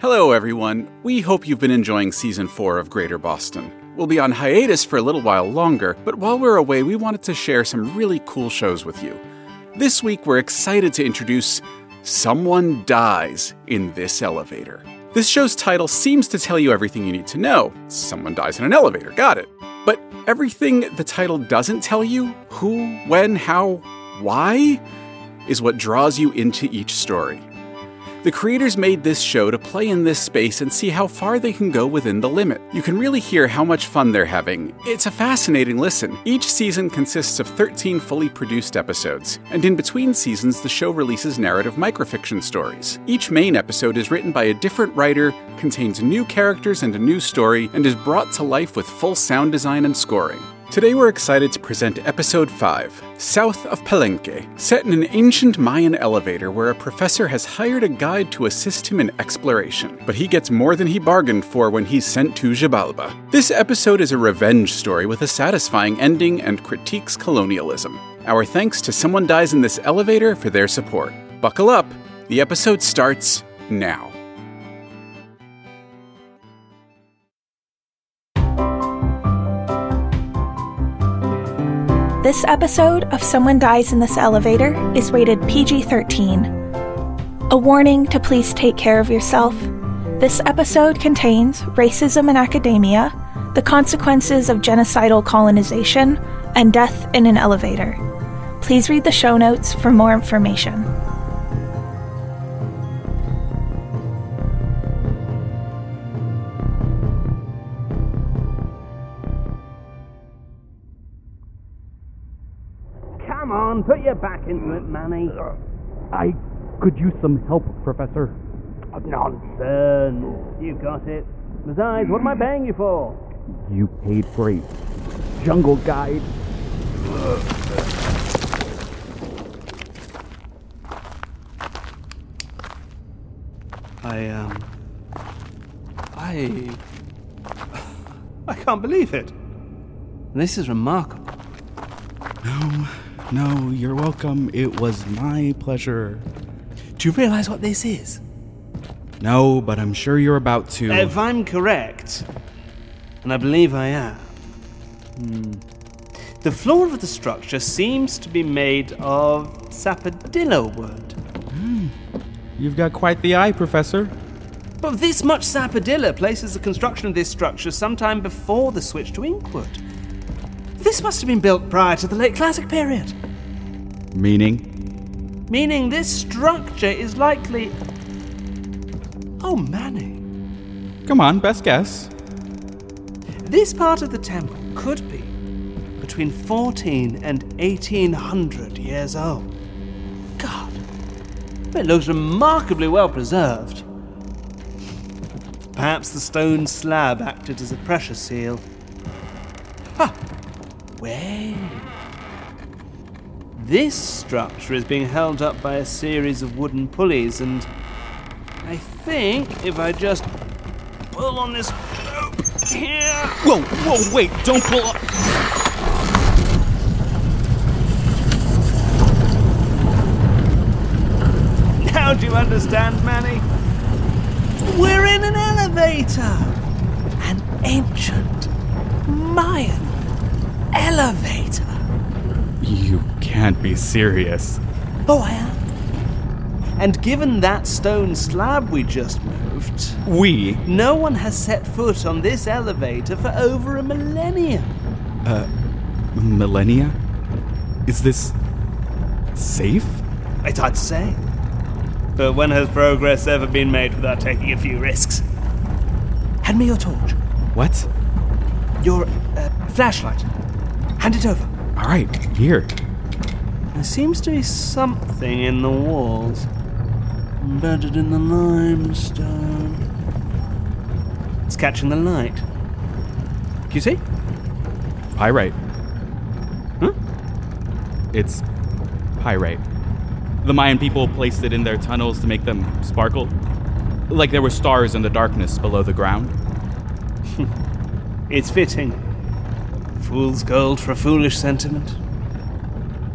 Hello, everyone. We hope you've been enjoying season four of Greater Boston. We'll be on hiatus for a little while longer, but while we're away, we wanted to share some really cool shows with you. This week, we're excited to introduce Someone Dies in This Elevator. This show's title seems to tell you everything you need to know. Someone dies in an elevator, got it. But everything the title doesn't tell you who, when, how, why is what draws you into each story. The creators made this show to play in this space and see how far they can go within the limit. You can really hear how much fun they're having. It's a fascinating listen. Each season consists of 13 fully produced episodes, and in between seasons, the show releases narrative microfiction stories. Each main episode is written by a different writer, contains new characters and a new story, and is brought to life with full sound design and scoring. Today we're excited to present Episode 5, South of Palenque, set in an ancient Mayan elevator where a professor has hired a guide to assist him in exploration, but he gets more than he bargained for when he's sent to Xibalba. This episode is a revenge story with a satisfying ending and critiques colonialism. Our thanks to Someone Dies in This Elevator for their support. Buckle up, the episode starts now. This episode of Someone Dies in This Elevator is rated PG 13. A warning to please take care of yourself. This episode contains racism in academia, the consequences of genocidal colonization, and death in an elevator. Please read the show notes for more information. On, put your back into it, Manny. I could use some help, Professor. Nonsense. You got it. Besides, what am I paying you for? You paid for a jungle guide. I, um. I. I can't believe it. This is remarkable. No, no, you're welcome. It was my pleasure. Do you realize what this is? No, but I'm sure you're about to. If I'm correct, and I believe I am, hmm, the floor of the structure seems to be made of sapodilla wood. You've got quite the eye, Professor. But this much sapodilla places the construction of this structure sometime before the switch to inkwood. This must have been built prior to the late classic period, Meaning? meaning this structure is likely. Oh, Manny. Come on, best guess. This part of the temple could be between 14 and 1800 years old. God, it looks remarkably well preserved. Perhaps the stone slab acted as a pressure seal. Ha! Wait. This structure is being held up by a series of wooden pulleys, and I think if I just pull on this rope here. Whoa, whoa, wait, don't pull up. Now do you understand, Manny? We're in an elevator! An ancient Mayan elevator. You can't be serious. Oh, I am. And given that stone slab we just moved, We. no one has set foot on this elevator for over a millennium. Uh, millennia? Is this safe? It's hard to say. But when has progress ever been made without taking a few risks? Hand me your torch. What? Your uh, flashlight. Hand it over. All right, here. There seems to be something in the walls. Embedded in the limestone. It's catching the light. Do you see? Pyrite. Huh? It's pyrite. The Mayan people placed it in their tunnels to make them sparkle. Like there were stars in the darkness below the ground. It's fitting. Fool's gold for a foolish sentiment.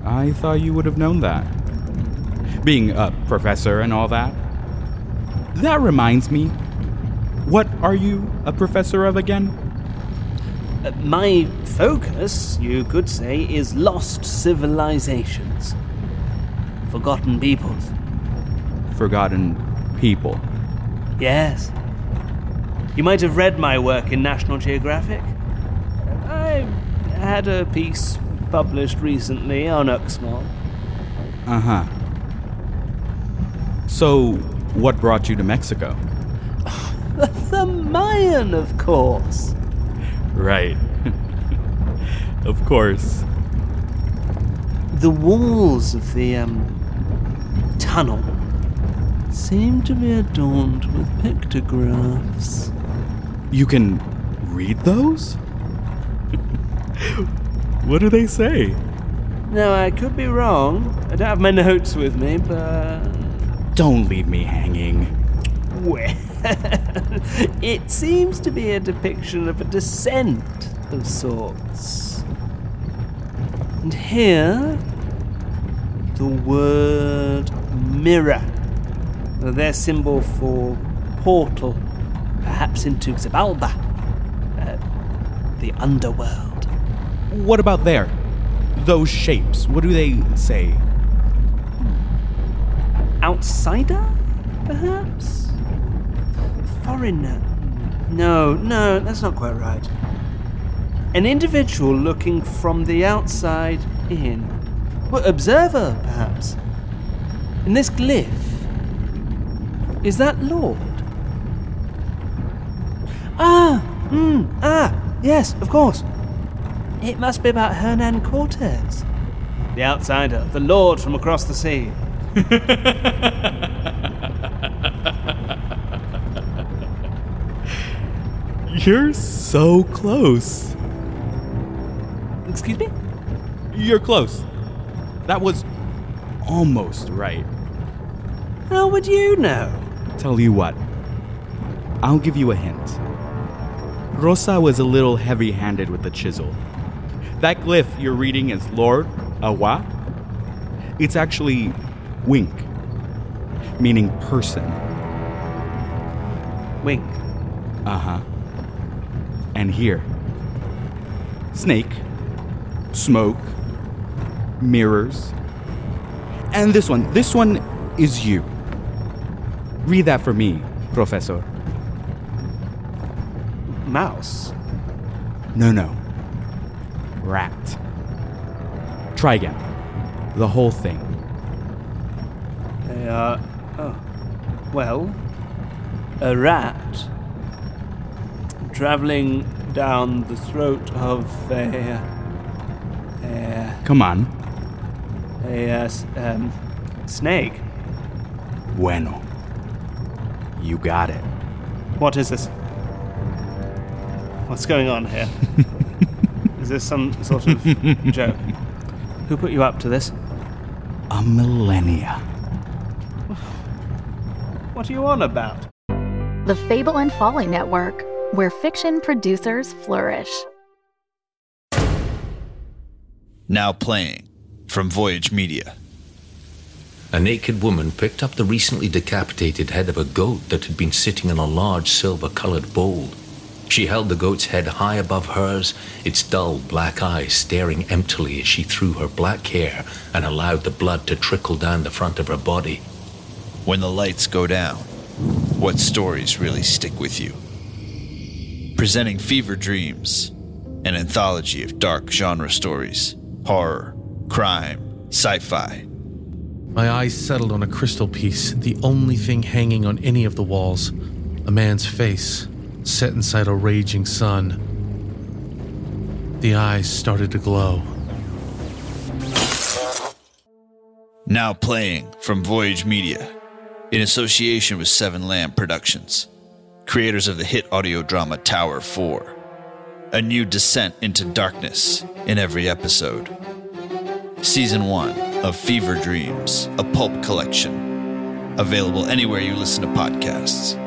I thought you would have known that. Being a professor and all that. That reminds me. What are you a professor of again? Uh, my focus, you could say, is lost civilizations. Forgotten peoples. Forgotten people. Yes. You might have read my work in National Geographic. I had a piece published recently on Uxmal. Uh huh. So, what brought you to Mexico? the Mayan, of course. Right. of course. The walls of the um, tunnel seem to be adorned with pictographs. You can read those? What do they say? Now, I could be wrong. I don't have my notes with me, but. Don't leave me hanging. Well, it seems to be a depiction of a descent of sorts. And here, the word mirror, their symbol for portal, perhaps into Xibalba, uh, the underworld. What about there? Those shapes, what do they say? Outsider, perhaps? Foreigner. No, no, that's not quite right. An individual looking from the outside in. Well, observer, perhaps. And this glyph. Is that Lord? Ah, hmm, ah, yes, of course. It must be about Hernan Cortez. The outsider, the Lord from across the sea. You're so close. Excuse me? You're close. That was almost right. How would you know? Tell you what, I'll give you a hint. Rosa was a little heavy handed with the chisel. That glyph you're reading is Lord Awa. It's actually wink, meaning person. Wink. Uh huh. And here snake, smoke, mirrors. And this one, this one is you. Read that for me, Professor. Mouse. No, no. Rat. Try again. The whole thing. They are. Oh. Well, a rat traveling down the throat of a. a. Come on. a, uh, s- um, snake. Bueno. You got it. What is this? What's going on here? is this some sort of joke? Who put you up to this? A millennia. What are you on about? The Fable and Folly Network, where fiction producers flourish. Now playing from Voyage Media. A naked woman picked up the recently decapitated head of a goat that had been sitting in a large silver colored bowl. She held the goat's head high above hers, its dull black eyes staring emptily as she threw her black hair and allowed the blood to trickle down the front of her body. When the lights go down, what stories really stick with you? Presenting Fever Dreams an anthology of dark genre stories, horror, crime, sci fi. My eyes settled on a crystal piece, the only thing hanging on any of the walls a man's face, set inside a raging sun. The eyes started to glow. Now playing from Voyage Media, in association with Seven Lamb Productions, creators of the hit audio drama Tower 4. A new descent into darkness in every episode. Season 1 of Fever Dreams, a pulp collection. Available anywhere you listen to podcasts.